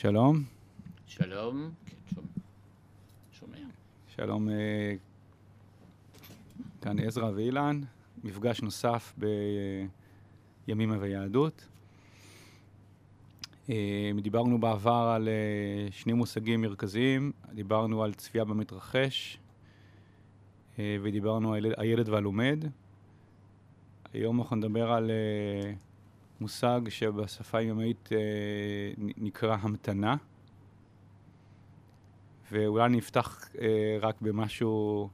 שלום. שלום. כן, שומע. שלום, אה, כאן עזרא ואילן, מפגש נוסף בימימה ויהדות. אה, דיברנו בעבר על אה, שני מושגים מרכזיים, דיברנו על צפייה במתרחש ודיברנו על הילד והלומד. היום אנחנו נדבר על מושג שבשפה הימאית נקרא המתנה. ואולי אני אפתח אה, רק במשהו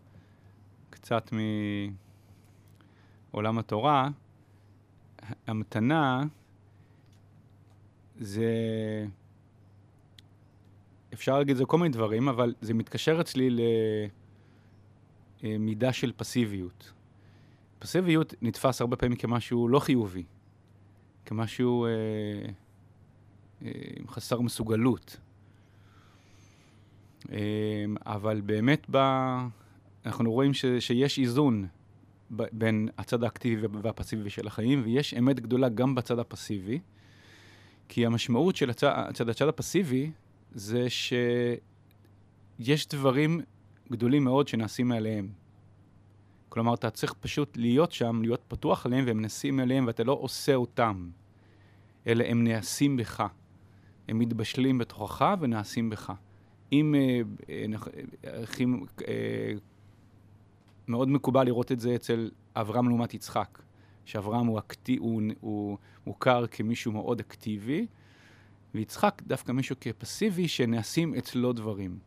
קצת מעולם התורה. המתנה זה... אפשר להגיד את זה כל מיני דברים, אבל זה מתקשר אצלי למידה של פסיביות. פסיביות נתפס הרבה פעמים כמשהו לא חיובי, כמשהו אה, אה, חסר מסוגלות. אמ, אבל באמת ב... אנחנו רואים ש... שיש איזון ב... בין הצד האקטיבי והפסיבי של החיים, ויש אמת גדולה גם בצד הפסיבי, כי המשמעות של הצד, הצד, הצד הפסיבי זה שיש דברים גדולים מאוד שנעשים מעליהם. כלומר, אתה צריך פשוט להיות שם, להיות פתוח עליהם, והם נעשים עליהם, ואתה לא עושה אותם, אלא הם נעשים בך. הם מתבשלים בתוכך ונעשים בך. אם ערכים, אה, אה, אה, מאוד מקובל לראות את זה אצל אברהם לעומת יצחק, שאברהם הוא, אקטי, הוא, הוא מוכר כמישהו מאוד אקטיבי, ויצחק דווקא מישהו כפסיבי שנעשים אצלו דברים.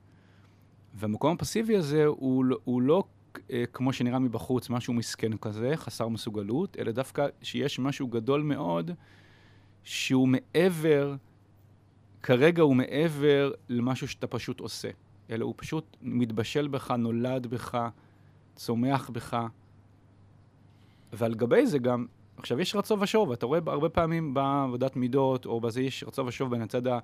והמקום הפסיבי הזה הוא, לא, הוא לא כמו שנראה מבחוץ, משהו מסכן כזה, חסר מסוגלות, אלא דווקא שיש משהו גדול מאוד שהוא מעבר כרגע הוא מעבר למשהו שאתה פשוט עושה, אלא הוא פשוט מתבשל בך, נולד בך, צומח בך. ועל גבי זה גם, עכשיו יש רצו ושוב, אתה רואה הרבה פעמים בעבודת מידות, או בזה יש רצו ושוב בין הצד ה...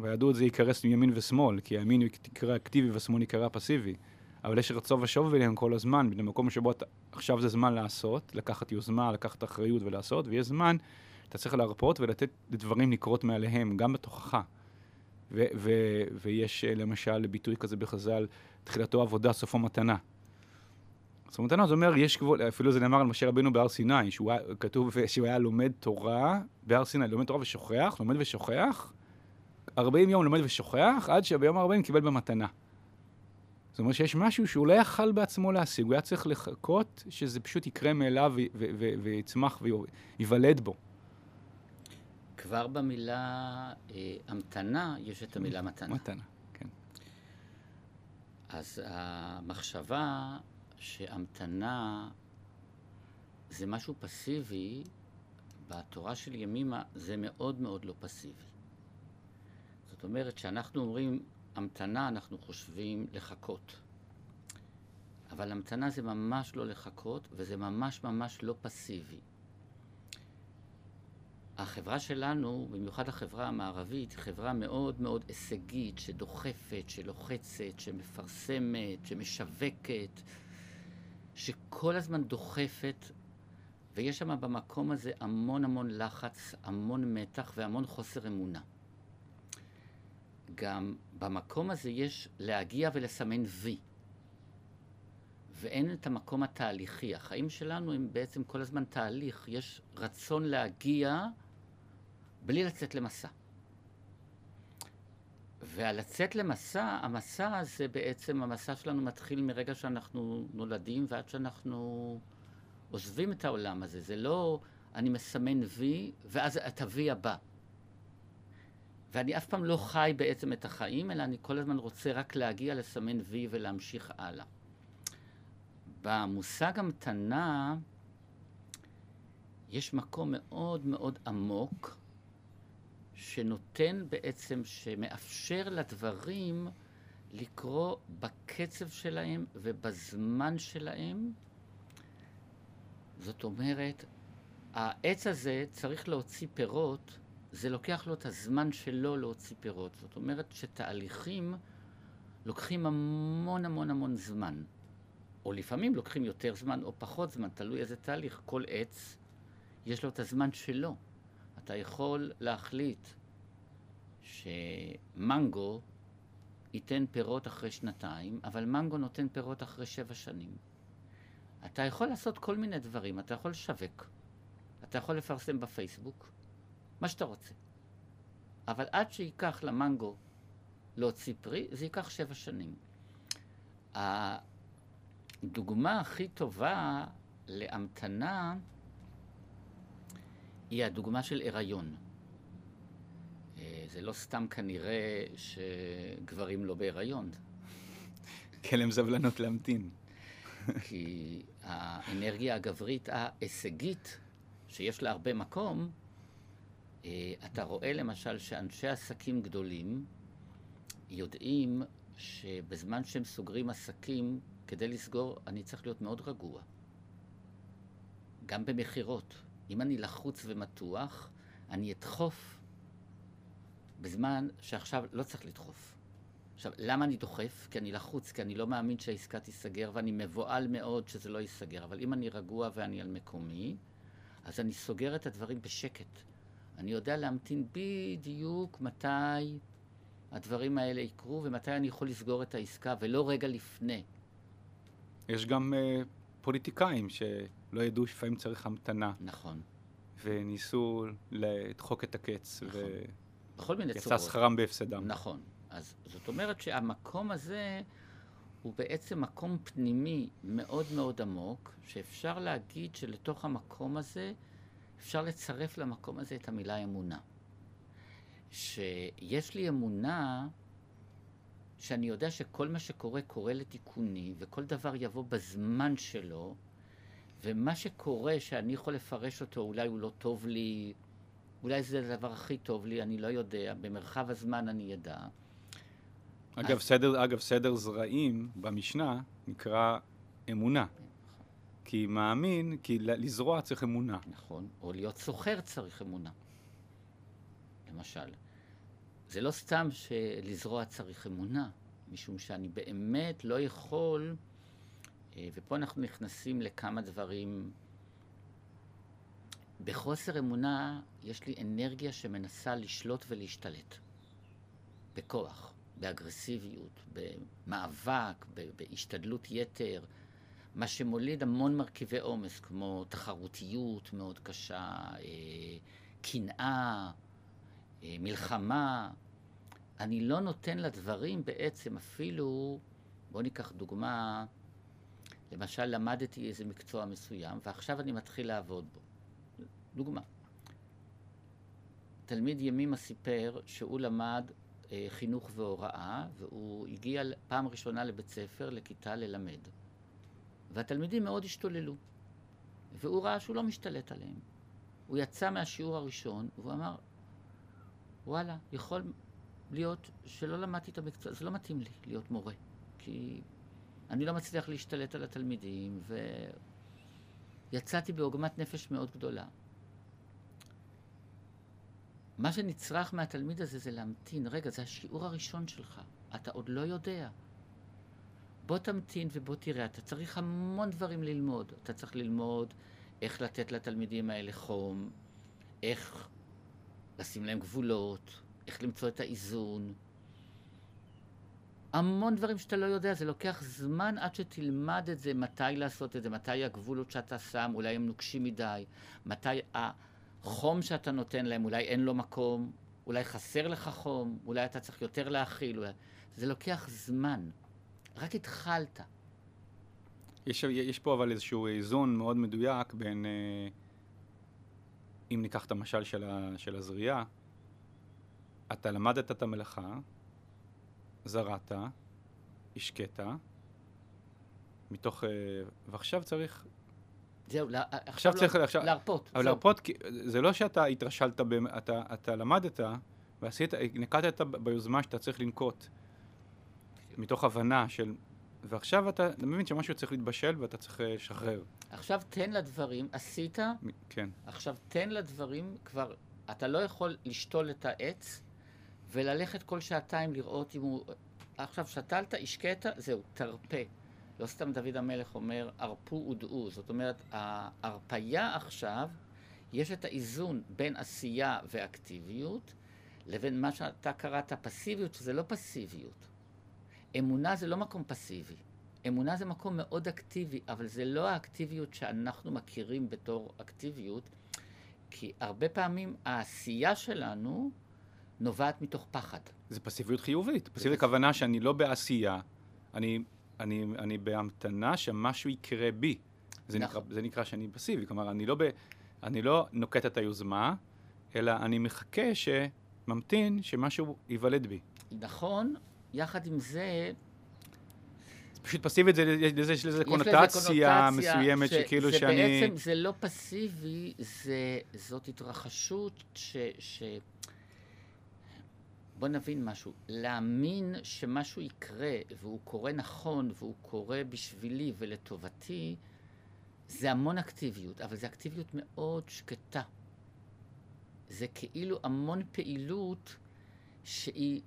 ביהדות זה ייקרא ימין ושמאל, כי הימין יקרא אקטיבי והשמאל יקרא פסיבי. אבל יש רצו ושוב ביניהם כל הזמן, במקום שבו אתה, עכשיו זה זמן לעשות, לקחת יוזמה, לקחת אחריות ולעשות, ויש זמן אתה צריך להרפות ולתת לדברים לקרות מעליהם, גם בתוכך. ו- ו- ויש אה, למשל ביטוי כזה בחז"ל, תחילתו עבודה, סופו מתנה. סופו מתנה זה אומר, יש גבול, אפילו זה נאמר על משה רבינו בהר סיני, שהוא היה, כתוב שהוא היה לומד תורה בהר סיני, לומד תורה ושוכח, לומד ושוכח, 40 יום לומד ושוכח, עד שביום ה-40 קיבל במתנה. זאת אומרת שיש משהו שהוא לא יכל בעצמו להשיג, הוא היה צריך לחכות שזה פשוט יקרה מאליו ויצמח וייוולד בו. כבר במילה אה, המתנה יש את המילה מתנה. מתנה, כן. אז המחשבה שהמתנה זה משהו פסיבי, בתורה של ימימה זה מאוד מאוד לא פסיבי. זאת אומרת, כשאנחנו אומרים המתנה, אנחנו חושבים לחכות. אבל המתנה זה ממש לא לחכות, וזה ממש ממש לא פסיבי. החברה שלנו, במיוחד החברה המערבית, היא חברה מאוד מאוד הישגית, שדוחפת, שלוחצת, שמפרסמת, שמשווקת, שכל הזמן דוחפת, ויש שם במקום הזה המון המון לחץ, המון מתח והמון חוסר אמונה. גם במקום הזה יש להגיע ולסמן וי. ואין את המקום התהליכי. החיים שלנו הם בעצם כל הזמן תהליך. יש רצון להגיע בלי לצאת למסע. ועל לצאת למסע, המסע הזה בעצם, המסע שלנו מתחיל מרגע שאנחנו נולדים ועד שאנחנו עוזבים את העולם הזה. זה לא אני מסמן וי ואז את ה-V הבא. ואני אף פעם לא חי בעצם את החיים, אלא אני כל הזמן רוצה רק להגיע לסמן וי ולהמשיך הלאה. במושג המתנה יש מקום מאוד מאוד עמוק שנותן בעצם, שמאפשר לדברים לקרוא בקצב שלהם ובזמן שלהם. זאת אומרת, העץ הזה צריך להוציא פירות, זה לוקח לו את הזמן שלו להוציא פירות. זאת אומרת שתהליכים לוקחים המון המון המון זמן. או לפעמים לוקחים יותר זמן או פחות זמן, תלוי איזה תהליך. כל עץ יש לו את הזמן שלו. אתה יכול להחליט שמנגו ייתן פירות אחרי שנתיים, אבל מנגו נותן פירות אחרי שבע שנים. אתה יכול לעשות כל מיני דברים, אתה יכול לשווק, אתה יכול לפרסם בפייסבוק, מה שאתה רוצה. אבל עד שייקח למנגו להוציא פרי, זה ייקח שבע שנים. הדוגמה הכי טובה להמתנה היא הדוגמה של הריון. אה, זה לא סתם כנראה שגברים לא בהיריון. כי להם סבלנות להמתין. כי האנרגיה הגברית ההישגית, שיש לה הרבה מקום, אתה רואה למשל שאנשי עסקים גדולים יודעים שבזמן שהם סוגרים עסקים, כדי לסגור, אני צריך להיות מאוד רגוע. גם במכירות. אם אני לחוץ ומתוח, אני אדחוף בזמן שעכשיו לא צריך לדחוף. עכשיו, למה אני דוחף? כי אני לחוץ, כי אני לא מאמין שהעסקה תיסגר, ואני מבוהל מאוד שזה לא ייסגר. אבל אם אני רגוע ואני על מקומי, אז אני סוגר את הדברים בשקט. אני יודע להמתין בדיוק מתי הדברים האלה יקרו, ומתי אני יכול לסגור את העסקה, ולא רגע לפני. יש גם uh, פוליטיקאים שלא ידעו שלפעמים צריך המתנה. נכון. וניסו לדחוק את הקץ. נכון. בכל מיני צורות. יצא שכרם בהפסדם. נכון. אז זאת אומרת שהמקום הזה הוא בעצם מקום פנימי מאוד מאוד עמוק, שאפשר להגיד שלתוך המקום הזה אפשר לצרף למקום הזה את המילה אמונה. שיש לי אמונה שאני יודע שכל מה שקורה קורה לתיקוני, וכל דבר יבוא בזמן שלו, ומה שקורה שאני יכול לפרש אותו, אולי הוא לא טוב לי, אולי זה הדבר הכי טוב לי, אני לא יודע, במרחב הזמן אני אדע. אגב, אז... סדר, אגב, סדר זרעים במשנה נקרא אמונה. כי מאמין, כי לזרוע צריך אמונה. נכון, או להיות סוחר צריך אמונה. למשל. זה לא סתם שלזרוע צריך אמונה, משום שאני באמת לא יכול, אה, ופה אנחנו נכנסים לכמה דברים. בחוסר אמונה יש לי אנרגיה שמנסה לשלוט ולהשתלט. בכוח, באגרסיביות, במאבק, בהשתדלות יתר, מה שמוליד המון מרכיבי עומס, כמו תחרותיות מאוד קשה, אה, קנאה, אה, מלחמה. אני לא נותן לדברים בעצם אפילו, בואו ניקח דוגמה, למשל למדתי איזה מקצוע מסוים ועכשיו אני מתחיל לעבוד בו. דוגמה. תלמיד ימימה סיפר שהוא למד אה, חינוך והוראה והוא הגיע פעם ראשונה לבית ספר, לכיתה ללמד. והתלמידים מאוד השתוללו, והוא ראה שהוא לא משתלט עליהם. הוא יצא מהשיעור הראשון והוא אמר, וואלה, יכול להיות שלא למדתי את המקצוע, זה לא מתאים לי להיות מורה, כי אני לא מצליח להשתלט על התלמידים, ויצאתי בעוגמת נפש מאוד גדולה. מה שנצרך מהתלמיד הזה זה להמתין. רגע, זה השיעור הראשון שלך, אתה עוד לא יודע. בוא תמתין ובוא תראה, אתה צריך המון דברים ללמוד. אתה צריך ללמוד איך לתת לתלמידים האלה חום, איך לשים להם גבולות, איך למצוא את האיזון. המון דברים שאתה לא יודע, זה לוקח זמן עד שתלמד את זה, מתי לעשות את זה, מתי הגבולות שאתה שם, אולי הם נוקשים מדי, מתי החום שאתה נותן להם, אולי אין לו מקום, אולי חסר לך חום, אולי אתה צריך יותר להכיל, אולי... זה לוקח זמן. רק התחלת. יש, יש פה אבל איזשהו איזון מאוד מדויק בין... אה... אם ניקח את המשל של, ה, של הזריעה, אתה למדת את המלאכה, זרעת, השקית, מתוך... אה, ועכשיו צריך... זהו, עכשיו צריך לא, עכשיו, להרפות. אבל זהו. להרפות, זה לא שאתה התרשלת, ב, אתה, אתה למדת ועשית, נקטת ביוזמה שאתה צריך לנקוט, מתוך הבנה של... ועכשיו אתה מבין שמשהו צריך להתבשל ואתה צריך אה, לשחרר. עכשיו תן לדברים, עשית, כן. עכשיו תן לדברים, כבר, אתה לא יכול לשתול את העץ וללכת כל שעתיים לראות אם הוא... עכשיו שתלת, השקעת, זהו, תרפה. לא סתם דוד המלך אומר, הרפו ודעו. זאת אומרת, ההרפייה עכשיו יש את האיזון בין עשייה ואקטיביות, לבין מה שאתה קראת פסיביות, שזה לא פסיביות. אמונה זה לא מקום פסיבי. אמונה זה מקום מאוד אקטיבי, אבל זה לא האקטיביות שאנחנו מכירים בתור אקטיביות, כי הרבה פעמים העשייה שלנו נובעת מתוך פחד. זה פסיביות חיובית. פסיביות הכוונה שאני לא בעשייה, אני, אני, אני בהמתנה שמשהו יקרה בי. זה, נכון. נקרא, זה נקרא שאני פסיבי. כלומר, אני לא, ב, אני לא נוקט את היוזמה, אלא אני מחכה שממתין שמשהו ייוולד בי. נכון, יחד עם זה... פשוט פסיבית, זה, לזה, יש לזה קונוטציה מסוימת, ש, שכאילו זה שאני... בעצם, זה לא פסיבי, זה, זאת התרחשות ש... ש... בוא נבין משהו. להאמין שמשהו יקרה, והוא קורה נכון, והוא קורה בשבילי ולטובתי, זה המון אקטיביות, אבל זו אקטיביות מאוד שקטה. זה כאילו המון פעילות שהיא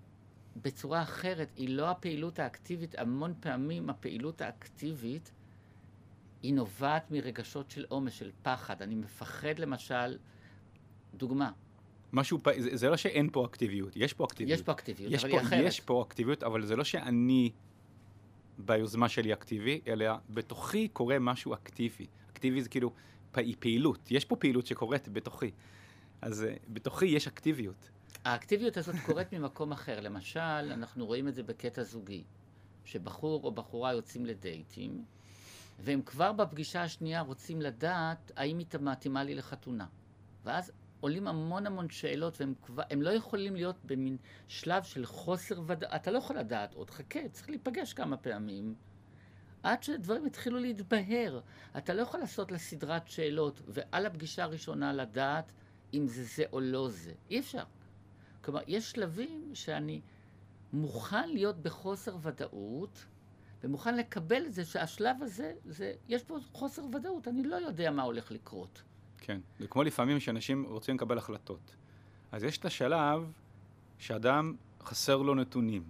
בצורה אחרת, היא לא הפעילות האקטיבית, המון פעמים הפעילות האקטיבית היא נובעת מרגשות של עומס, של פחד. אני מפחד למשל, דוגמה. משהו, זה, זה לא שאין פה אקטיביות, יש פה אקטיביות. יש פה אקטיביות, יש אבל פה, היא אחרת. יש פה אקטיביות, אבל זה לא שאני ביוזמה שלי אקטיבי, אלא בתוכי קורה משהו אקטיבי. אקטיבי זה כאילו פעילות, יש פה פעילות שקורית בתוכי. אז uh, בתוכי יש אקטיביות. האקטיביות הזאת קורית ממקום אחר. למשל, אנחנו רואים את זה בקטע זוגי, שבחור או בחורה יוצאים לדייטים, והם כבר בפגישה השנייה רוצים לדעת האם היא מתאימה לי לחתונה. ואז עולים המון המון שאלות, והם כבר, הם לא יכולים להיות במין שלב של חוסר ודאות. אתה לא יכול לדעת עוד, חכה, צריך להיפגש כמה פעמים. עד שדברים התחילו להתבהר. אתה לא יכול לעשות לה סדרת שאלות, ועל הפגישה הראשונה לדעת אם זה זה או לא זה. אי אפשר. כלומר, יש שלבים שאני מוכן להיות בחוסר ודאות, ומוכן לקבל את זה שהשלב הזה, זה, יש פה חוסר ודאות, אני לא יודע מה הולך לקרות. כן, זה כמו לפעמים שאנשים רוצים לקבל החלטות. אז יש את השלב שאדם חסר לו נתונים.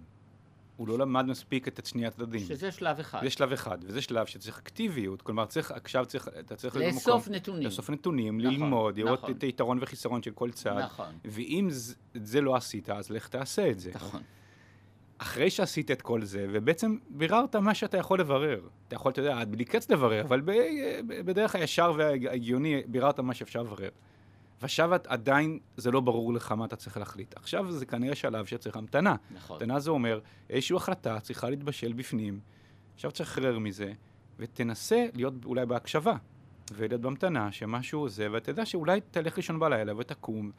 הוא לא למד מספיק את שני הצדדים. שזה שלב אחד. זה שלב אחד, וזה שלב שצריך אקטיביות. כלומר, צריך, עכשיו צריך, אתה צריך... לאסוף נתונים. לאסוף נתונים, נכון, ללמוד, לראות נכון. את היתרון וחיסרון של כל צד. נכון. ואם זה, זה לא עשית, אז לך תעשה את זה. נכון. אחרי שעשית את כל זה, ובעצם ביררת מה שאתה יכול לברר. אתה יכול, אתה יודע, בלי קץ לברר, אבל ב, בדרך הישר וההגיוני ביררת מה שאפשר לברר. ועכשיו עדיין, זה לא ברור לך מה אתה צריך להחליט. עכשיו זה כנראה שלב שצריך המתנה. נכון. המתנה זה אומר, איזושהי החלטה צריכה להתבשל בפנים, עכשיו צריך לשחרר מזה, ותנסה להיות אולי בהקשבה, ולהיות בהמתנה שמשהו זה, ואתה יודע שאולי תלך לישון בלילה ותקום,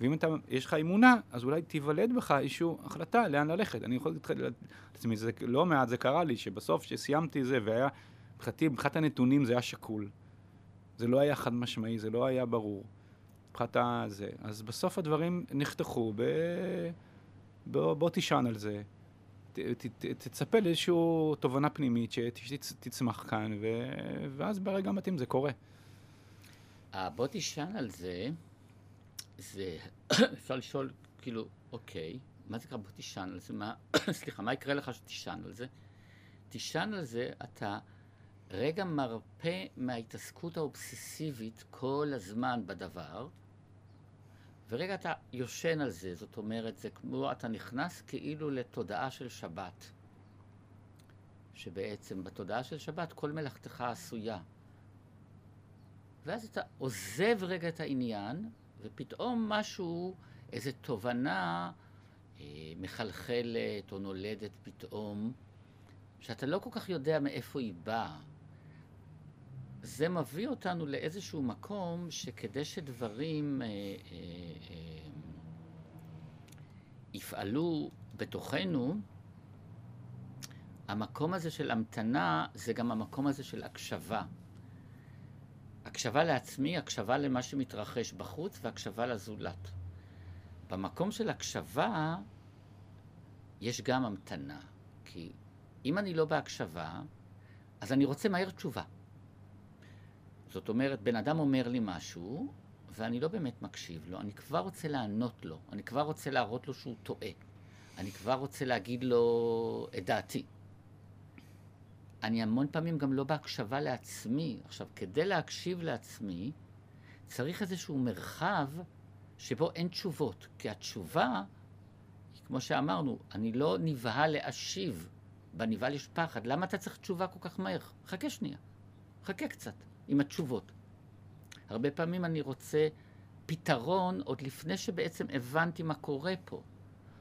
ואם אתה, יש לך אמונה, אז אולי תיוולד בך איזושהי החלטה לאן ללכת. אני יכול להגיד לעצמי, זה לא מעט, זה קרה לי, שבסוף שסיימתי זה, והיה, מבחינתי, מבחינת הנתונים זה היה שקול. זה לא היה חד משמעי, זה לא היה ברור. מבחינת הזה. אז בסוף הדברים נחתכו, ב... בוא, בוא תישן על זה. ת, ת, ת, תצפה לאיזושהי תובנה פנימית שתצמח כאן, ו... ואז ברגע המתאים זה קורה. בוא תישן על זה, זה, אפשר לשאול, כאילו, אוקיי, מה זה נקרא בוא תישן על זה? מה, סליחה, מה יקרה לך שתישן על זה? תישן על זה, אתה רגע מרפה מההתעסקות האובססיבית כל הזמן בדבר, ורגע אתה יושן על זה, זאת אומרת, זה כמו, אתה נכנס כאילו לתודעה של שבת. שבעצם בתודעה של שבת כל מלאכתך עשויה. ואז אתה עוזב רגע את העניין, ופתאום משהו, איזו תובנה אה, מחלחלת או נולדת פתאום, שאתה לא כל כך יודע מאיפה היא באה. זה מביא אותנו לאיזשהו מקום שכדי שדברים אה, אה, אה, יפעלו בתוכנו, המקום הזה של המתנה זה גם המקום הזה של הקשבה. הקשבה לעצמי, הקשבה למה שמתרחש בחוץ והקשבה לזולת. במקום של הקשבה יש גם המתנה, כי אם אני לא בהקשבה, אז אני רוצה מהר תשובה. זאת אומרת, בן אדם אומר לי משהו, ואני לא באמת מקשיב לו, אני כבר רוצה לענות לו, אני כבר רוצה להראות לו שהוא טועה, אני כבר רוצה להגיד לו את דעתי. אני המון פעמים גם לא בהקשבה לעצמי. עכשיו, כדי להקשיב לעצמי, צריך איזשהו מרחב שבו אין תשובות. כי התשובה, כמו שאמרנו, אני לא נבהל להשיב. בנבהל יש פחד. למה אתה צריך תשובה כל כך מהר? חכה שנייה. חכה קצת עם התשובות. הרבה פעמים אני רוצה פתרון עוד לפני שבעצם הבנתי מה קורה פה.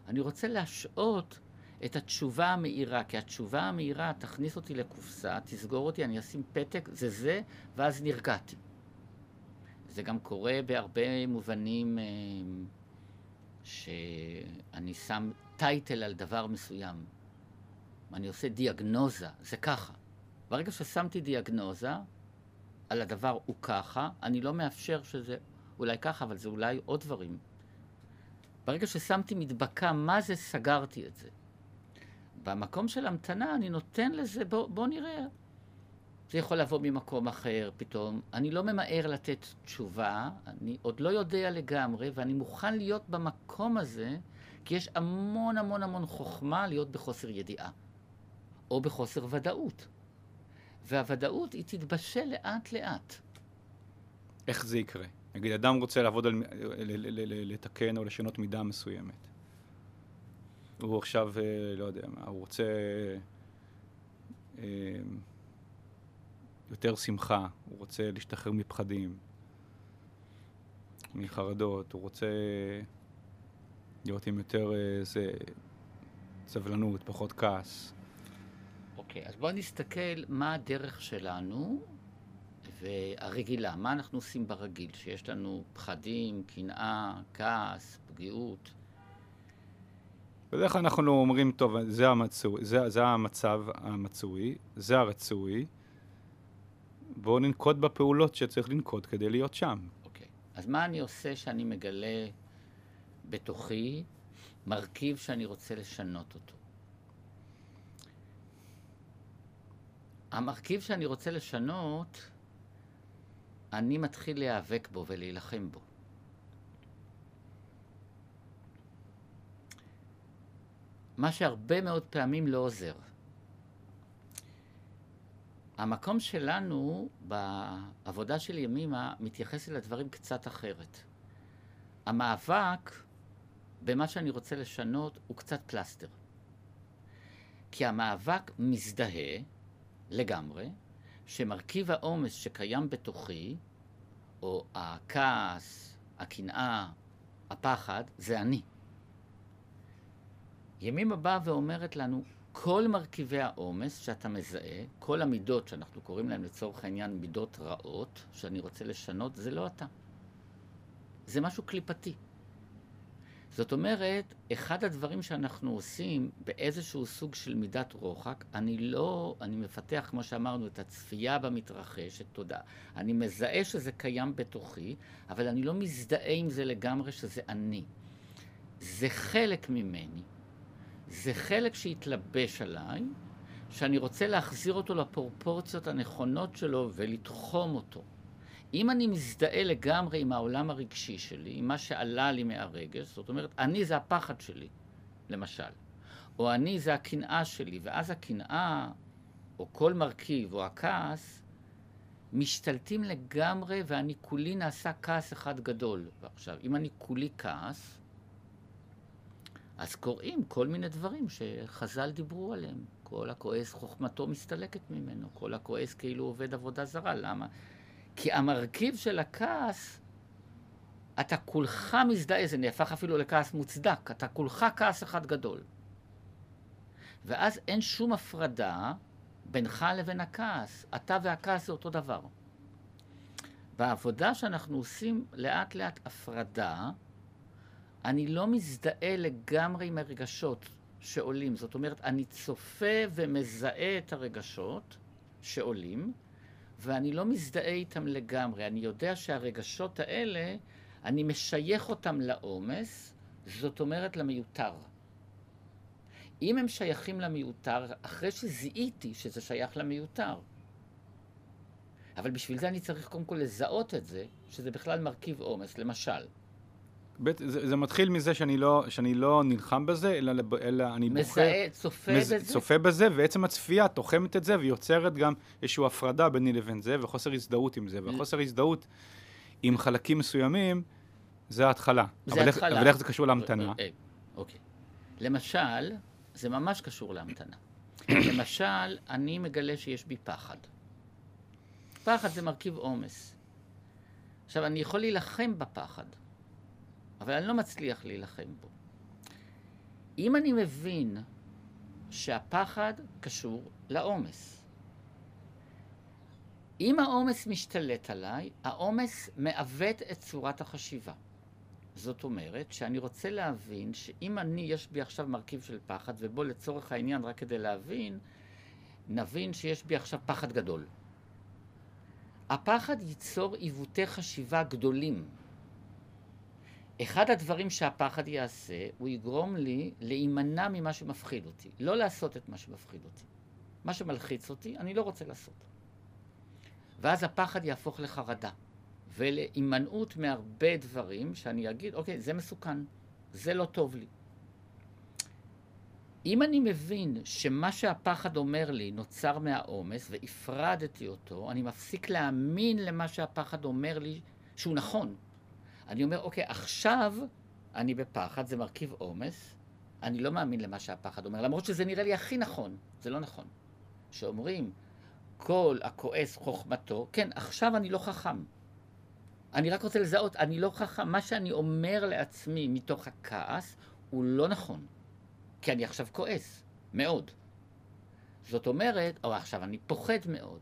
אני רוצה להשעות את התשובה המהירה, כי התשובה המהירה תכניס אותי לקופסה, תסגור אותי, אני אשים פתק, זה זה, ואז נרגעתי. זה גם קורה בהרבה מובנים אה, שאני שם טייטל על דבר מסוים. אני עושה דיאגנוזה, זה ככה. ברגע ששמתי דיאגנוזה, על הדבר הוא ככה, אני לא מאפשר שזה אולי ככה, אבל זה אולי עוד דברים. ברגע ששמתי מדבקה, מה זה סגרתי את זה? במקום של המתנה אני נותן לזה, בוא, בוא נראה. זה יכול לבוא ממקום אחר פתאום. אני לא ממהר לתת תשובה, אני עוד לא יודע לגמרי, ואני מוכן להיות במקום הזה, כי יש המון המון המון חוכמה להיות בחוסר ידיעה, או בחוסר ודאות. והוודאות היא תתבשל לאט לאט. איך זה יקרה? נגיד, אדם רוצה לעבוד על, לתקן או לשנות מידה מסוימת. הוא עכשיו, אה, לא יודע מה, הוא רוצה אה, יותר שמחה, הוא רוצה להשתחרר מפחדים, מחרדות, הוא רוצה להיות עם יותר איזה אה, סבלנות, פחות כעס. אוקיי, אז בואו נסתכל מה הדרך שלנו והרגילה, מה אנחנו עושים ברגיל, שיש לנו פחדים, קנאה, כעס, פגיעות. בדרך כלל אנחנו אומרים, טוב, זה, המצוא, זה, זה המצב המצוי, זה הרצוי, בואו ננקוט בפעולות שצריך לנקוט כדי להיות שם. אוקיי. אז מה אני עושה שאני מגלה בתוכי מרכיב שאני רוצה לשנות אותו? המרכיב שאני רוצה לשנות, אני מתחיל להיאבק בו ולהילחם בו. מה שהרבה מאוד פעמים לא עוזר. המקום שלנו בעבודה של ימימה מתייחס אל הדברים קצת אחרת. המאבק במה שאני רוצה לשנות הוא קצת פלסטר. כי המאבק מזדהה לגמרי, שמרכיב העומס שקיים בתוכי, או הכעס, הקנאה, הפחד, זה אני. ימימה באה ואומרת לנו, כל מרכיבי העומס שאתה מזהה, כל המידות שאנחנו קוראים להן לצורך העניין מידות רעות, שאני רוצה לשנות, זה לא אתה. זה משהו קליפתי. זאת אומרת, אחד הדברים שאנחנו עושים באיזשהו סוג של מידת רוחק, אני לא, אני מפתח, כמו שאמרנו, את הצפייה במתרחש, את תודעה. אני מזהה שזה קיים בתוכי, אבל אני לא מזדהה עם זה לגמרי שזה אני. זה חלק ממני, זה חלק שהתלבש עליי, שאני רוצה להחזיר אותו לפרופורציות הנכונות שלו ולתחום אותו. אם אני מזדהה לגמרי עם העולם הרגשי שלי, עם מה שעלה לי מהרגש, זאת אומרת, אני זה הפחד שלי, למשל, או אני זה הקנאה שלי, ואז הקנאה, או כל מרכיב, או הכעס, משתלטים לגמרי, ואני כולי נעשה כעס אחד גדול. ועכשיו, אם אני כולי כעס, אז קוראים כל מיני דברים שחז"ל דיברו עליהם. כל הכועס חוכמתו מסתלקת ממנו, כל הכועס כאילו עובד עבודה זרה. למה? כי המרכיב של הכעס, אתה כולך מזדהה, זה נהפך אפילו לכעס מוצדק, אתה כולך כעס אחד גדול. ואז אין שום הפרדה בינך לבין הכעס. אתה והכעס זה אותו דבר. בעבודה שאנחנו עושים לאט לאט הפרדה, אני לא מזדהה לגמרי עם הרגשות שעולים. זאת אומרת, אני צופה ומזהה את הרגשות שעולים, ואני לא מזדהה איתם לגמרי. אני יודע שהרגשות האלה, אני משייך אותם לעומס, זאת אומרת למיותר. אם הם שייכים למיותר, אחרי שזיהיתי שזה שייך למיותר. אבל בשביל זה אני צריך קודם כל לזהות את זה, שזה בכלל מרכיב עומס. למשל, בית, זה, זה מתחיל מזה שאני לא, שאני לא נלחם בזה, אלא, אלא אני בוחר... מזהה, צופה מז, בזה? צופה בזה, ועצם הצפייה תוחמת את זה ויוצרת גם איזושהי הפרדה ביני לבין זה, וחוסר הזדהות עם זה. והחוסר הזדהות עם חלקים מסוימים, זה ההתחלה. זה אבל איך- התחלה. אבל איך זה קשור להמתנה? אה, אוקיי. למשל, זה ממש קשור להמתנה. למשל, אני מגלה שיש בי פחד. פחד זה מרכיב עומס. עכשיו, אני יכול להילחם בפחד, אבל אני לא מצליח להילחם בו. אם אני מבין שהפחד קשור לעומס, אם העומס משתלט עליי, העומס מעוות את צורת החשיבה. זאת אומרת שאני רוצה להבין שאם אני, יש בי עכשיו מרכיב של פחד, ובו לצורך העניין, רק כדי להבין, נבין שיש בי עכשיו פחד גדול. הפחד ייצור עיוותי חשיבה גדולים. אחד הדברים שהפחד יעשה, הוא יגרום לי להימנע ממה שמפחיד אותי. לא לעשות את מה שמפחיד אותי. מה שמלחיץ אותי, אני לא רוצה לעשות. ואז הפחד יהפוך לחרדה. ולהימנעות מהרבה דברים שאני אגיד, אוקיי, זה מסוכן, זה לא טוב לי. אם אני מבין שמה שהפחד אומר לי נוצר מהעומס והפרדתי אותו, אני מפסיק להאמין למה שהפחד אומר לי שהוא נכון. אני אומר, אוקיי, עכשיו אני בפחד, זה מרכיב עומס, אני לא מאמין למה שהפחד אומר, למרות שזה נראה לי הכי נכון, זה לא נכון. שאומרים, כל הכועס חוכמתו, כן, עכשיו אני לא חכם. אני רק רוצה לזהות, אני לא חכם, מה שאני אומר לעצמי מתוך הכעס הוא לא נכון. כי אני עכשיו כועס, מאוד. זאת אומרת, או עכשיו אני פוחד מאוד,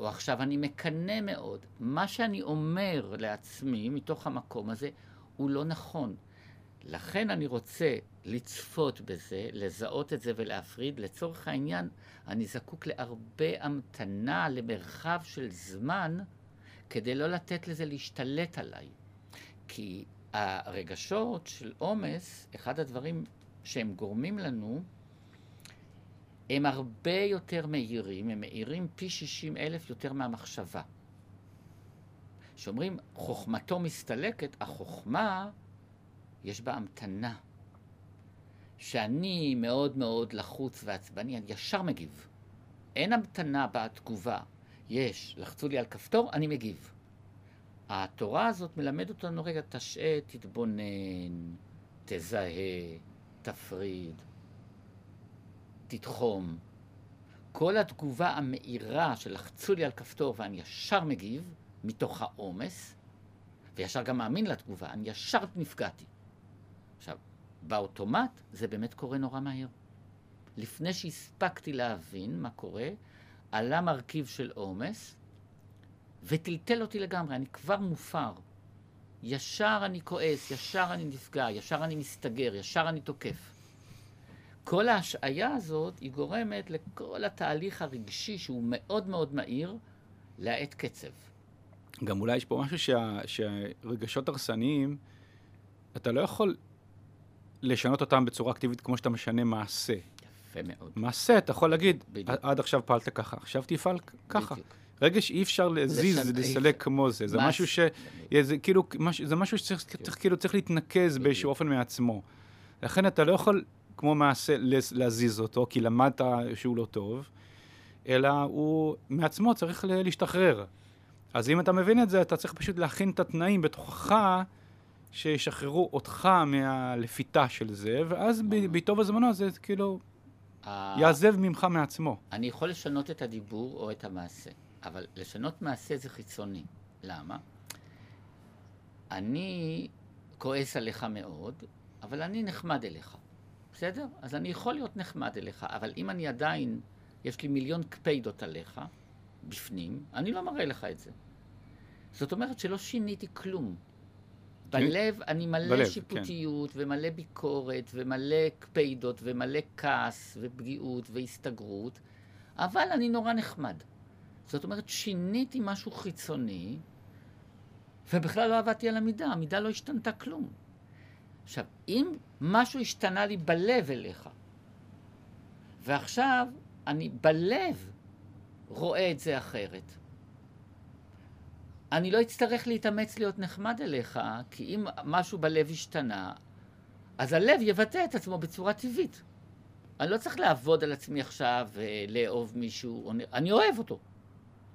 או עכשיו אני מקנא מאוד. מה שאני אומר לעצמי מתוך המקום הזה הוא לא נכון. לכן אני רוצה לצפות בזה, לזהות את זה ולהפריד. לצורך העניין, אני זקוק להרבה המתנה, למרחב של זמן, כדי לא לתת לזה להשתלט עליי. כי הרגשות של עומס, אחד הדברים שהם גורמים לנו, הם הרבה יותר מהירים, הם מהירים פי 60 אלף יותר מהמחשבה. כשאומרים חוכמתו מסתלקת, החוכמה, יש בה המתנה. שאני מאוד מאוד לחוץ ועצבני, אני ישר מגיב. אין המתנה בתגובה. יש, לחצו לי על כפתור, אני מגיב. התורה הזאת מלמדת אותנו, רגע, תשעה, תתבונן, תזהה, תפריד, תתחום. כל התגובה המהירה שלחצו לי על כפתור ואני ישר מגיב, מתוך העומס, וישר גם מאמין לתגובה, אני ישר נפגעתי. עכשיו, באוטומט זה באמת קורה נורא מהר. לפני שהספקתי להבין מה קורה, עלה מרכיב של עומס וטלטל אותי לגמרי, אני כבר מופר. ישר אני כועס, ישר אני נפגע, ישר אני מסתגר, ישר אני תוקף. כל ההשעיה הזאת היא גורמת לכל התהליך הרגשי שהוא מאוד מאוד מהיר להאט קצב. גם אולי יש פה משהו שה, שהרגשות הרסניים, אתה לא יכול לשנות אותם בצורה אקטיבית כמו שאתה משנה מעשה. יפה מאוד. מעשה, אתה יכול להגיד, בדיוק. עד עכשיו פעלת ככה, עכשיו תפעל ככה. בדיוק. רגש אי אפשר להזיז. לסלק כמו זה. זה משהו ש... זה כאילו, זה משהו שצריך צריך, כאילו, צריך להתנקז. באיזשהו אופן מעצמו. לכן אתה לא יכול, כמו מעשה, להזיז אותו, כי למדת שהוא לא טוב, אלא הוא מעצמו צריך להשתחרר. אז אם אתה מבין את זה, אתה צריך פשוט להכין את התנאים בתוכך, שישחררו אותך מהלפיתה של זה, ואז ב- בעיתו ובזמנו זה כאילו ה- יעזב ממך מעצמו. אני יכול לשנות את הדיבור או את המעשה, אבל לשנות מעשה זה חיצוני. למה? אני כועס עליך מאוד, אבל אני נחמד אליך. בסדר? אז אני יכול להיות נחמד אליך, אבל אם אני עדיין, יש לי מיליון קפיידות עליך, בפנים, אני לא מראה לך את זה. זאת אומרת שלא שיניתי כלום. בלב אני מלא בלב, שיפוטיות, ומלא ביקורת, ומלא קפיידות, ומלא כעס, ופגיעות, והסתגרות, אבל אני נורא נחמד. זאת אומרת, שיניתי משהו חיצוני, ובכלל לא עבדתי על המידה, המידה לא השתנתה כלום. עכשיו, אם משהו השתנה לי בלב אליך, ועכשיו אני בלב רואה את זה אחרת, אני לא אצטרך להתאמץ להיות נחמד אליך, כי אם משהו בלב השתנה, אז הלב יבטא את עצמו בצורה טבעית. אני לא צריך לעבוד על עצמי עכשיו ולאהוב מישהו, אני אוהב אותו.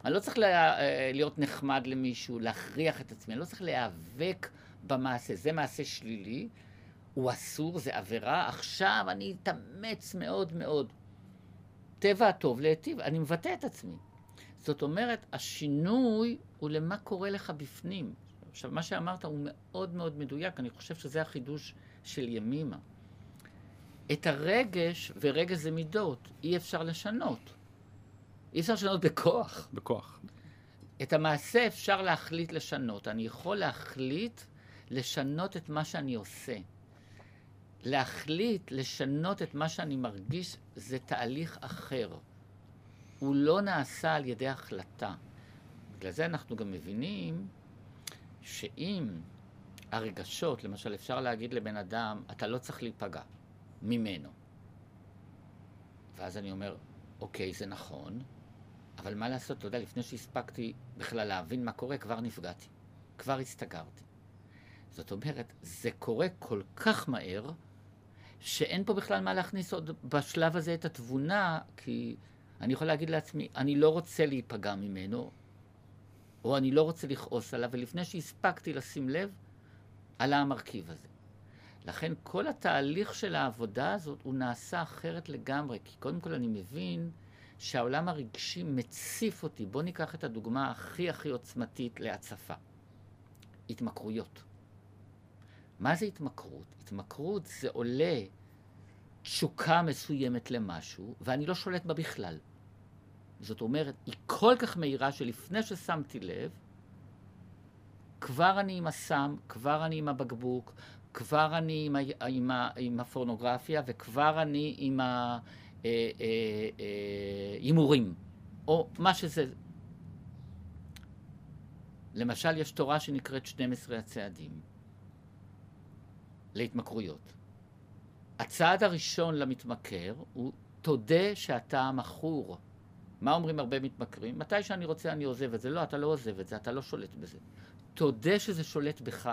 אני לא צריך אה, להיות נחמד למישהו, להכריח את עצמי, אני לא צריך להיאבק במעשה. זה מעשה שלילי, הוא אסור, זה עבירה, עכשיו אני אתאמץ מאוד מאוד. טבע הטוב להיטיב, אני מבטא את עצמי. זאת אומרת, השינוי הוא למה קורה לך בפנים. עכשיו, מה שאמרת הוא מאוד מאוד מדויק, אני חושב שזה החידוש של ימימה. את הרגש, ורגש זה מידות, אי אפשר לשנות. אי אפשר לשנות בכוח. בכוח. את המעשה אפשר להחליט לשנות. אני יכול להחליט לשנות את מה שאני עושה. להחליט לשנות את מה שאני מרגיש זה תהליך אחר. הוא לא נעשה על ידי החלטה. בגלל זה אנחנו גם מבינים שאם הרגשות, למשל אפשר להגיד לבן אדם, אתה לא צריך להיפגע ממנו. ואז אני אומר, אוקיי, זה נכון, אבל מה לעשות, אתה יודע, לפני שהספקתי בכלל להבין מה קורה, כבר נפגעתי, כבר הסתגרתי. זאת אומרת, זה קורה כל כך מהר, שאין פה בכלל מה להכניס עוד בשלב הזה את התבונה, כי אני יכול להגיד לעצמי, אני לא רוצה להיפגע ממנו, או אני לא רוצה לכעוס עליו, ולפני שהספקתי לשים לב, עלה המרכיב הזה. לכן כל התהליך של העבודה הזאת הוא נעשה אחרת לגמרי, כי קודם כל אני מבין שהעולם הרגשי מציף אותי. בואו ניקח את הדוגמה הכי הכי עוצמתית להצפה. התמכרויות. מה זה התמכרות? התמכרות זה עולה תשוקה מסוימת למשהו, ואני לא שולט בה בכלל. זאת אומרת, היא כל כך מהירה שלפני ששמתי לב, כבר אני עם הסם, כבר אני עם הבקבוק, כבר אני עם, ה, עם, ה, עם הפורנוגרפיה, וכבר אני עם ההימורים, או מה שזה. למשל, יש תורה שנקראת 12 הצעדים להתמכרויות. הצעד הראשון למתמכר הוא תודה שאתה מכור. מה אומרים הרבה מתמכרים? מתי שאני רוצה אני עוזב את זה. לא, אתה לא עוזב את זה, אתה לא שולט בזה. תודה שזה שולט בך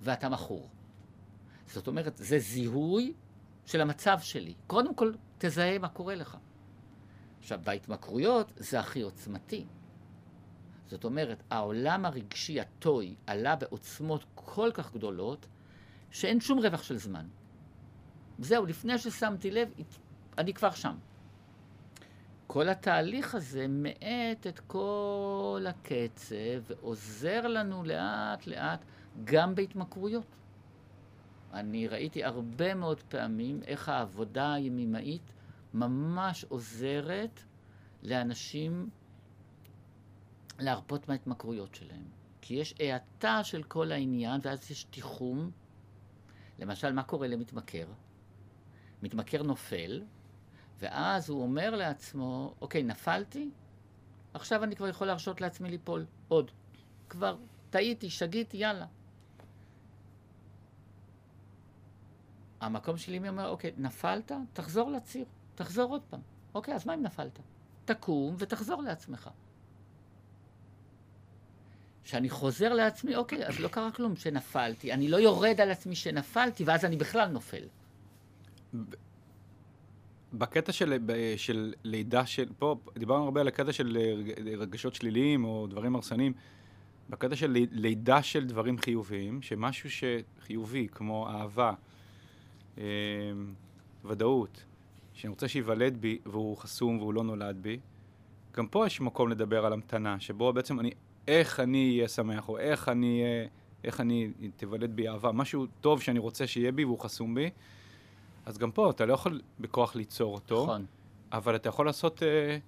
ואתה מכור. זאת אומרת, זה זיהוי של המצב שלי. קודם כל, תזהה מה קורה לך. עכשיו, בהתמכרויות זה הכי עוצמתי. זאת אומרת, העולם הרגשי הטוי עלה בעוצמות כל כך גדולות, שאין שום רווח של זמן. זהו, לפני ששמתי לב, אני כבר שם. כל התהליך הזה מאט את כל הקצב ועוזר לנו לאט לאט גם בהתמכרויות. אני ראיתי הרבה מאוד פעמים איך העבודה הימימאית ממש עוזרת לאנשים להרפות מההתמכרויות שלהם. כי יש האטה של כל העניין, ואז יש תיחום. למשל, מה קורה למתמכר? מתמכר נופל, ואז הוא אומר לעצמו, אוקיי, נפלתי, עכשיו אני כבר יכול להרשות לעצמי ליפול עוד. כבר טעיתי, שגיתי, יאללה. המקום שלי אומר, אוקיי, נפלת, תחזור לציר, תחזור עוד פעם. אוקיי, אז מה אם נפלת? תקום ותחזור לעצמך. כשאני חוזר לעצמי, אוקיי, אז לא קרה כלום שנפלתי. אני לא יורד על עצמי שנפלתי, ואז אני בכלל נופל. בקטע של, של לידה של, פה דיברנו הרבה על הקטע של רגשות שליליים או דברים הרסניים. בקטע של לידה של דברים חיוביים, שמשהו שחיובי, כמו אהבה, אה, ודאות, שאני רוצה שייוולד בי והוא חסום והוא לא נולד בי, גם פה יש מקום לדבר על המתנה, שבו בעצם אני, איך אני אהיה שמח, או איך אני, איך אני תיוולד בי אהבה, משהו טוב שאני רוצה שיהיה בי והוא חסום בי. אז גם פה אתה לא יכול בכוח ליצור אותו, נכון. אבל אתה יכול לעשות אה,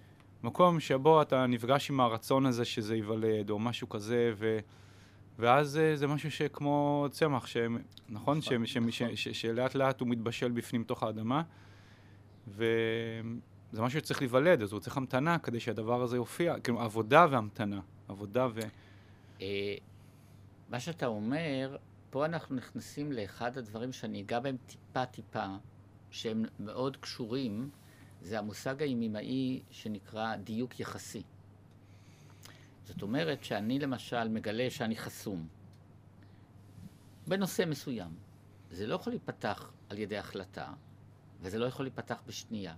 מקום שבו אתה נפגש עם הרצון הזה שזה ייוולד, או משהו כזה, ו, ואז אה, זה משהו שכמו צמח, ש, נכון? ש, ש. ש, ש, שלאט לאט הוא מתבשל בפנים תוך האדמה, וזה משהו שצריך להיוולד, אז הוא צריך המתנה כדי שהדבר הזה יופיע, כאילו עבודה והמתנה, עבודה ו... אה, מה שאתה אומר, פה אנחנו נכנסים לאחד הדברים שאני אגע בהם טיפה-טיפה, שהם מאוד קשורים, זה המושג הימימאי שנקרא דיוק יחסי. זאת אומרת שאני למשל מגלה שאני חסום בנושא מסוים. זה לא יכול להיפתח על ידי החלטה, וזה לא יכול להיפתח בשנייה.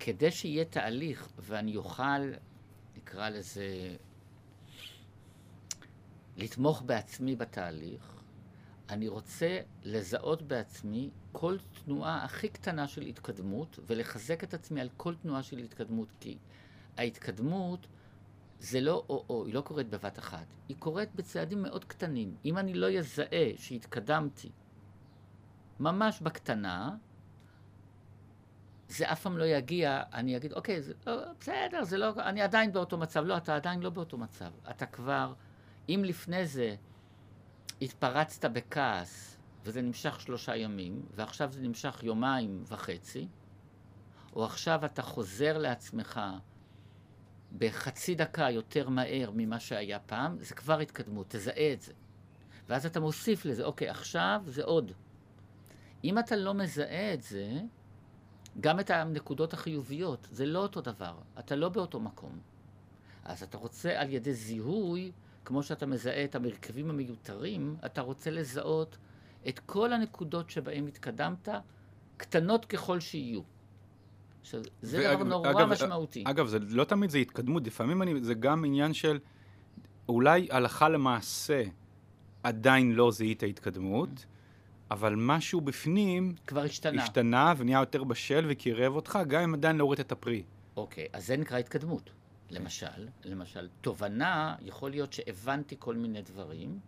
כדי שיהיה תהליך ואני אוכל נקרא לזה, לתמוך בעצמי בתהליך, אני רוצה לזהות בעצמי כל תנועה הכי קטנה של התקדמות ולחזק את עצמי על כל תנועה של התקדמות, כי ההתקדמות זה לא או-או, היא לא קורית בבת אחת, היא קורית בצעדים מאוד קטנים. אם אני לא אזהה שהתקדמתי ממש בקטנה, זה אף פעם לא יגיע, אני אגיד, אוקיי, זה לא, בסדר, זה לא, אני עדיין באותו מצב. לא, אתה עדיין לא באותו מצב. אתה כבר, אם לפני זה התפרצת בכעס, וזה נמשך שלושה ימים, ועכשיו זה נמשך יומיים וחצי, או עכשיו אתה חוזר לעצמך בחצי דקה יותר מהר ממה שהיה פעם, זה כבר התקדמות, תזהה את זה. ואז אתה מוסיף לזה, אוקיי, עכשיו זה עוד. אם אתה לא מזהה את זה, גם את הנקודות החיוביות, זה לא אותו דבר, אתה לא באותו מקום. אז אתה רוצה על ידי זיהוי, כמו שאתה מזהה את המרכבים המיותרים, אתה רוצה לזהות את כל הנקודות שבהן התקדמת, קטנות ככל שיהיו. עכשיו, זה ואג, דבר נורא אגב, משמעותי. אגב, זה לא תמיד זה התקדמות, לפעמים אני, זה גם עניין של אולי הלכה למעשה עדיין לא זיהית התקדמות, אבל משהו בפנים... כבר השתנה. השתנה ונהיה יותר בשל וקירב אותך, גם אם עדיין לא הורית את הפרי. אוקיי, אז זה נקרא התקדמות. למשל, למשל, תובנה, יכול להיות שהבנתי כל מיני דברים,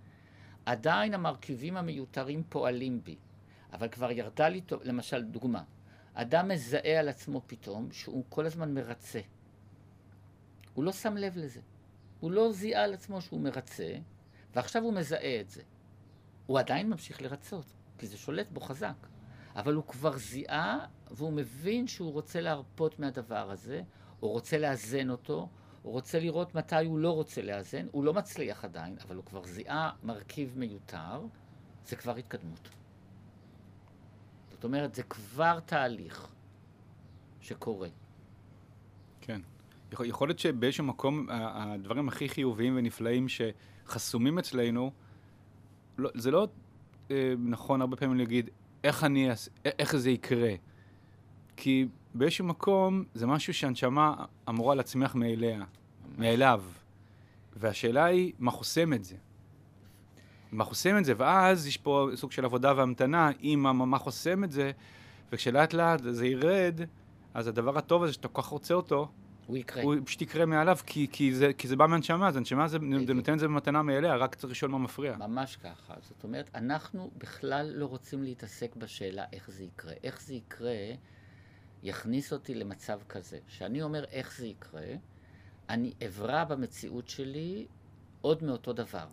עדיין המרכיבים המיותרים פועלים בי, אבל כבר ירדה לי, למשל, דוגמה, אדם מזהה על עצמו פתאום שהוא כל הזמן מרצה. הוא לא שם לב לזה. הוא לא זיהה על עצמו שהוא מרצה, ועכשיו הוא מזהה את זה. הוא עדיין ממשיך לרצות. כי זה שולט בו חזק. אבל הוא כבר זיהה, והוא מבין שהוא רוצה להרפות מהדבר הזה, או רוצה לאזן אותו, הוא רוצה לראות מתי הוא לא רוצה לאזן, הוא לא מצליח עדיין, אבל הוא כבר זיהה מרכיב מיותר, זה כבר התקדמות. זאת אומרת, זה כבר תהליך שקורה. כן. יכול, יכול להיות שבאיזשהו מקום הדברים הכי חיוביים ונפלאים שחסומים אצלנו, לא, זה לא נכון הרבה פעמים להגיד, איך אני, איך זה יקרה. כי באיזשהו מקום זה משהו שהנשמה אמורה להצמיח מאליה, מאליו. והשאלה היא, מה חוסם את זה? מה חוסם את זה? ואז יש פה סוג של עבודה והמתנה עם מה חוסם את זה, וכשלאט לאט זה ירד, אז הדבר הטוב הזה שאתה כל כך רוצה אותו, הוא יקרה. הוא פשוט יקרה מעליו, כי, כי, זה, כי זה בא מהנשמה, אז הנשמה זה, זה נותן את זה במתנה מאליה, רק צריך לשאול מה מפריע. ממש ככה. זאת אומרת, אנחנו בכלל לא רוצים להתעסק בשאלה איך זה יקרה. איך זה יקרה יכניס אותי למצב כזה. כשאני אומר איך זה יקרה, אני אברע במציאות שלי עוד מאותו דבר.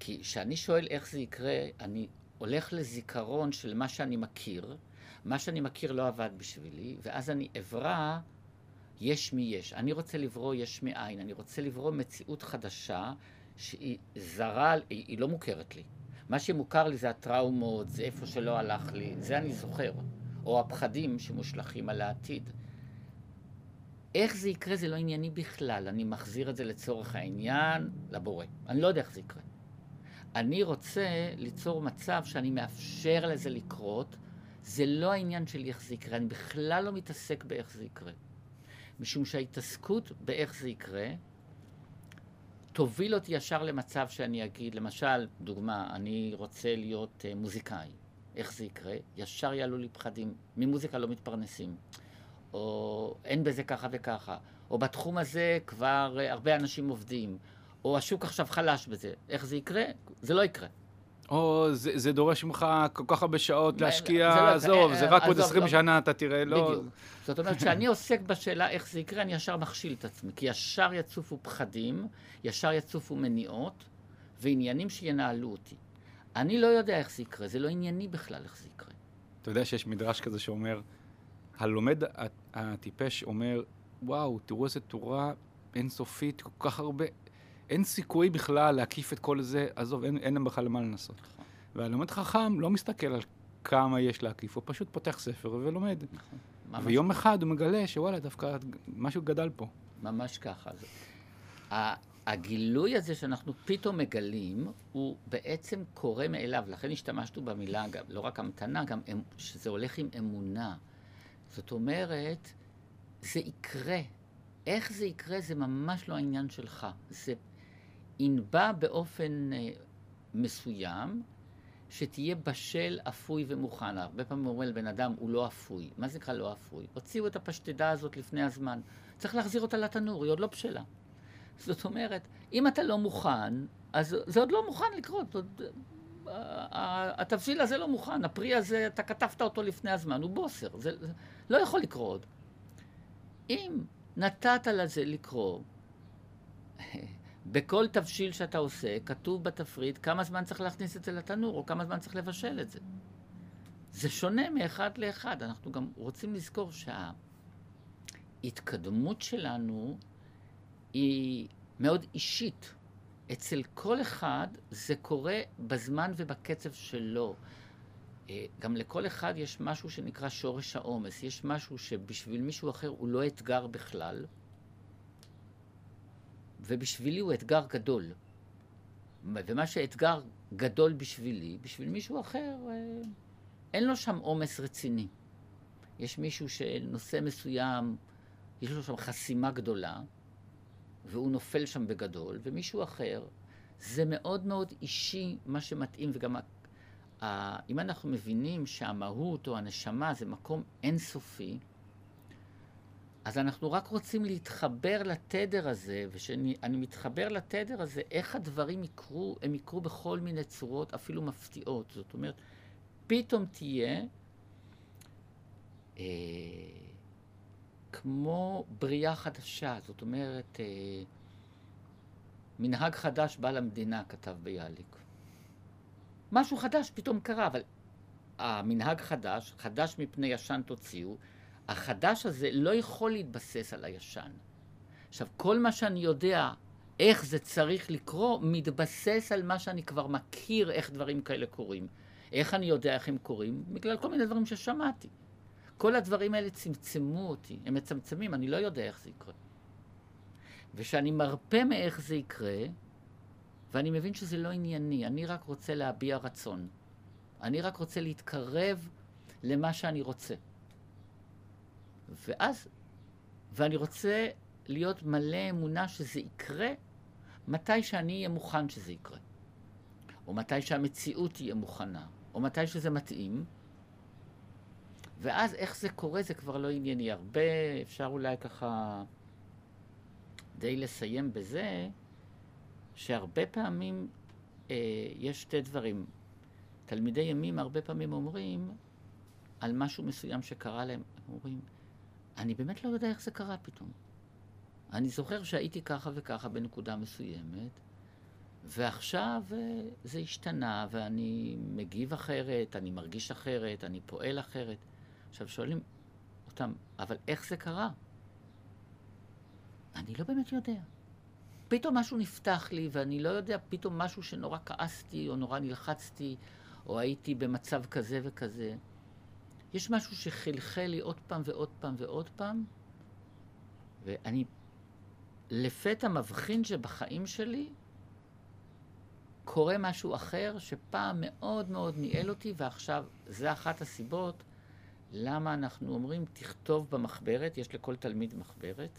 כי כשאני שואל איך זה יקרה, אני הולך לזיכרון של מה שאני מכיר, מה שאני מכיר לא עבד בשבילי, ואז אני אברע יש מי יש. אני רוצה לברוא יש מאין, אני רוצה לברוא מציאות חדשה שהיא זרה, היא, היא לא מוכרת לי. מה שמוכר לי זה הטראומות, זה איפה שלא הלך לי, זה אני זוכר. או הפחדים שמושלכים על העתיד. איך זה יקרה זה לא ענייני בכלל, אני מחזיר את זה לצורך העניין לבורא. אני לא יודע איך זה יקרה. אני רוצה ליצור מצב שאני מאפשר לזה לקרות, זה לא העניין שלי איך זה יקרה, אני בכלל לא מתעסק באיך זה יקרה. משום שההתעסקות באיך זה יקרה, תוביל אותי ישר למצב שאני אגיד, למשל, דוגמה, אני רוצה להיות uh, מוזיקאי. איך זה יקרה? ישר יעלו לי פחדים. ממוזיקה לא מתפרנסים. או אין בזה ככה וככה. או בתחום הזה כבר uh, הרבה אנשים עובדים. או השוק עכשיו חלש בזה. איך זה יקרה? זה לא יקרה. או זה, זה דורש ממך כל כך הרבה שעות להשקיע, לא, עזוב, זה, זה רק עוד 20 לא. שנה אתה תראה, לא... בדיוק. זאת אומרת, כשאני עוסק בשאלה איך זה יקרה, אני ישר מכשיל את עצמי, כי ישר יצופו פחדים, ישר יצופו מניעות, ועניינים שינהלו אותי. אני לא יודע איך זה יקרה, זה לא ענייני בכלל איך זה יקרה. אתה יודע שיש מדרש כזה שאומר, הלומד הטיפש אומר, וואו, תראו איזה תורה אינסופית, כל כך הרבה אין סיכוי בכלל להקיף את כל זה, עזוב, אין, אין להם בכלל למה לנסות. נכון. והלומד חכם לא מסתכל על כמה יש להקיף, הוא פשוט פותח ספר ולומד. נכון. ויום אחד הוא מגלה שוואלה, דווקא משהו גדל פה. ממש ככה. הגילוי הזה שאנחנו פתאום מגלים, הוא בעצם קורה מאליו. לכן השתמשנו במילה, גם, לא רק המתנה, גם שזה הולך עם אמונה. זאת אומרת, זה יקרה. איך זה יקרה זה ממש לא העניין שלך. זה ינבע באופן אה, מסוים, שתהיה בשל, אפוי ומוכן. הרבה פעמים אומרים לבן אדם, הוא לא אפוי. מה זה נקרא לא אפוי? הוציאו את הפשטדה הזאת לפני הזמן. צריך להחזיר אותה לתנור, היא עוד לא בשלה. זאת אומרת, אם אתה לא מוכן, אז זה עוד לא מוכן לקרות. עוד, התבשיל הזה לא מוכן, הפרי הזה, אתה כתבת אותו לפני הזמן, הוא בוסר, זה, זה לא יכול לקרות. אם נתת לזה לקרוא, בכל תבשיל שאתה עושה, כתוב בתפריט כמה זמן צריך להכניס את זה לתנור, או כמה זמן צריך לבשל את זה. זה שונה מאחד לאחד. אנחנו גם רוצים לזכור שההתקדמות שלנו היא מאוד אישית. אצל כל אחד זה קורה בזמן ובקצב שלו. אה, גם לכל אחד יש משהו שנקרא שורש העומס. יש משהו שבשביל מישהו אחר הוא לא אתגר בכלל, ובשבילי הוא אתגר גדול. ומה שאתגר גדול בשבילי, בשביל מישהו אחר, אה, אין לו שם עומס רציני. יש מישהו שנושא מסוים, יש לו שם חסימה גדולה, והוא נופל שם בגדול, ומישהו אחר, זה מאוד מאוד אישי מה שמתאים, וגם אם אנחנו מבינים שהמהות או הנשמה זה מקום אינסופי, אז אנחנו רק רוצים להתחבר לתדר הזה, וכשאני מתחבר לתדר הזה, איך הדברים יקרו, הם יקרו בכל מיני צורות, אפילו מפתיעות. זאת אומרת, פתאום תהיה אה, כמו בריאה חדשה, זאת אומרת, אה, מנהג חדש בא למדינה, כתב ביאליק. משהו חדש פתאום קרה, אבל המנהג חדש, חדש מפני ישן תוציאו, החדש הזה לא יכול להתבסס על הישן. עכשיו, כל מה שאני יודע איך זה צריך לקרות, מתבסס על מה שאני כבר מכיר איך דברים כאלה קורים. איך אני יודע איך הם קורים? בגלל כל מיני דברים ששמעתי. כל הדברים האלה צמצמו אותי, הם מצמצמים, אני לא יודע איך זה יקרה. וכשאני מרפה מאיך זה יקרה, ואני מבין שזה לא ענייני, אני רק רוצה להביע רצון. אני רק רוצה להתקרב למה שאני רוצה. ואז, ואני רוצה להיות מלא אמונה שזה יקרה מתי שאני אהיה מוכן שזה יקרה. או מתי שהמציאות תהיה מוכנה, או מתי שזה מתאים. ואז איך זה קורה זה כבר לא ענייני. הרבה, אפשר אולי ככה די לסיים בזה, שהרבה פעמים אה, יש שתי דברים. תלמידי ימים הרבה פעמים אומרים על משהו מסוים שקרה להם, הם אומרים, אני באמת לא יודע איך זה קרה פתאום. אני זוכר שהייתי ככה וככה בנקודה מסוימת, ועכשיו אה, זה השתנה, ואני מגיב אחרת, אני מרגיש אחרת, אני פועל אחרת. עכשיו שואלים אותם, אבל איך זה קרה? אני לא באמת יודע. פתאום משהו נפתח לי, ואני לא יודע, פתאום משהו שנורא כעסתי, או נורא נלחצתי, או הייתי במצב כזה וכזה. יש משהו שחלחל לי עוד פעם ועוד פעם ועוד פעם, ואני לפתע מבחין שבחיים שלי קורה משהו אחר שפעם מאוד מאוד ניהל אותי, ועכשיו זה אחת הסיבות למה אנחנו אומרים, תכתוב במחברת, יש לכל תלמיד מחברת,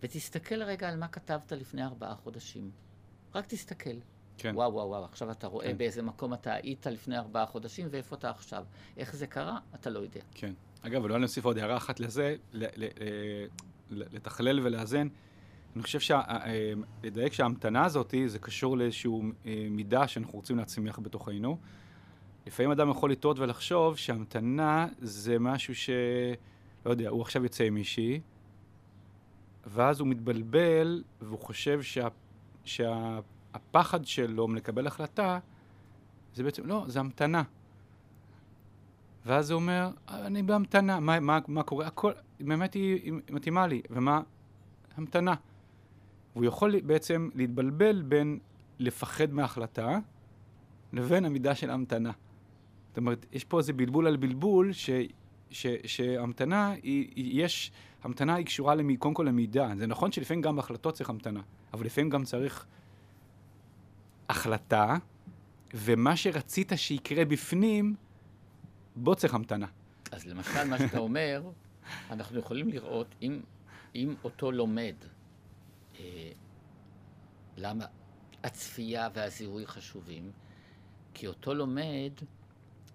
ותסתכל רגע על מה כתבת לפני ארבעה חודשים. רק תסתכל. כן. וואו, וואו, וואו, עכשיו אתה רואה כן. באיזה מקום אתה היית לפני ארבעה חודשים ואיפה אתה עכשיו. איך זה קרה, אתה לא יודע. כן. אגב, אולי נוסיף עוד הערה אחת לזה, לתכלל ולאזן. אני חושב שלדייק אה, שההמתנה הזאת, זה קשור לאיזושהי אה, מידה שאנחנו רוצים להצמיח בתוכנו. לפעמים אדם יכול לטעות ולחשוב שהמתנה זה משהו ש... לא יודע, הוא עכשיו יוצא עם מישהי, ואז הוא מתבלבל, והוא חושב שה... שה... הפחד שלו מלקבל החלטה, זה בעצם, לא, זה המתנה. ואז הוא אומר, אני בהמתנה, מה, מה, מה קורה? הכל, באמת היא, היא מתאימה לי, ומה? המתנה. והוא יכול בעצם להתבלבל בין לפחד מההחלטה לבין המידה של המתנה. זאת אומרת, יש פה איזה בלבול על בלבול, ש, ש, שהמתנה, היא, יש, המתנה היא קשורה למי, קודם כל למידה. זה נכון שלפעמים גם בהחלטות צריך המתנה, אבל לפעמים גם צריך החלטה, ומה שרצית שיקרה בפנים, בוא צריך המתנה. אז למשל, מה שאתה אומר, אנחנו יכולים לראות, אם, אם אותו לומד, אה, למה הצפייה והזיהוי חשובים? כי אותו לומד,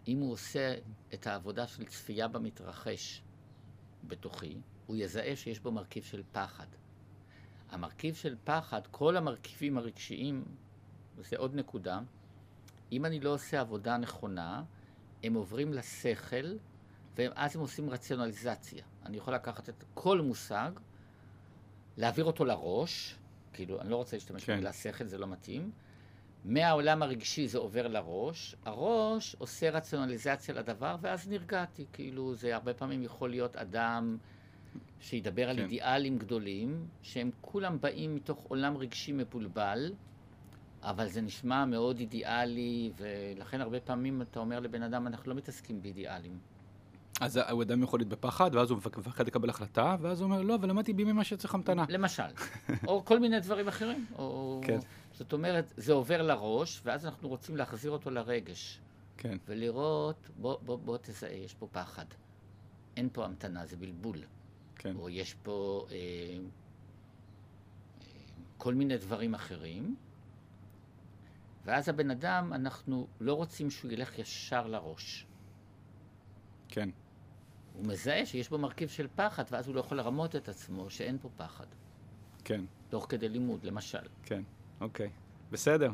אם הוא עושה את העבודה של צפייה במתרחש בתוכי, הוא יזהה שיש בו מרכיב של פחד. המרכיב של פחד, כל המרכיבים הרגשיים, וזה עוד נקודה, אם אני לא עושה עבודה נכונה, הם עוברים לשכל, ואז הם עושים רציונליזציה. אני יכול לקחת את כל מושג, להעביר אותו לראש, כאילו, אני לא רוצה להשתמש כן. במילה שכל, זה לא מתאים. מהעולם הרגשי זה עובר לראש, הראש עושה רציונליזציה לדבר, ואז נרגעתי. כאילו, זה הרבה פעמים יכול להיות אדם שידבר על כן. אידיאלים גדולים, שהם כולם באים מתוך עולם רגשי מבולבל, אבל זה נשמע מאוד אידיאלי, ולכן הרבה פעמים אתה אומר לבן אדם, אנחנו לא מתעסקים באידיאלים. אז האדם יכול להיות בפחד, ואז הוא מפחד לקבל החלטה, ואז הוא אומר, לא, אבל למדתי בימי מה שצריך המתנה. למשל, או כל מיני דברים אחרים. או... כן. זאת אומרת, זה עובר לראש, ואז אנחנו רוצים להחזיר אותו לרגש. כן, ולראות, בוא, בוא, בוא תזהה, יש פה פחד. אין פה המתנה, זה בלבול. כן, או יש פה אה, אה, כל מיני דברים אחרים, ואז הבן אדם, אנחנו לא רוצים שהוא ילך ישר לראש. כן, הוא מזהה שיש בו מרכיב של פחד, ואז הוא לא יכול לרמות את עצמו שאין פה פחד. כן, תוך כדי לימוד, למשל. כן, אוקיי. בסדר.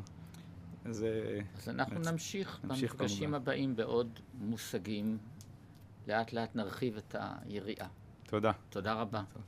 אז אה, אז אנחנו נצ- נמשיך נמשיך במפגשים כמובן. הבאים בעוד מושגים. לאט לאט נרחיב את היריעה. תודה. תודה רבה. טוב.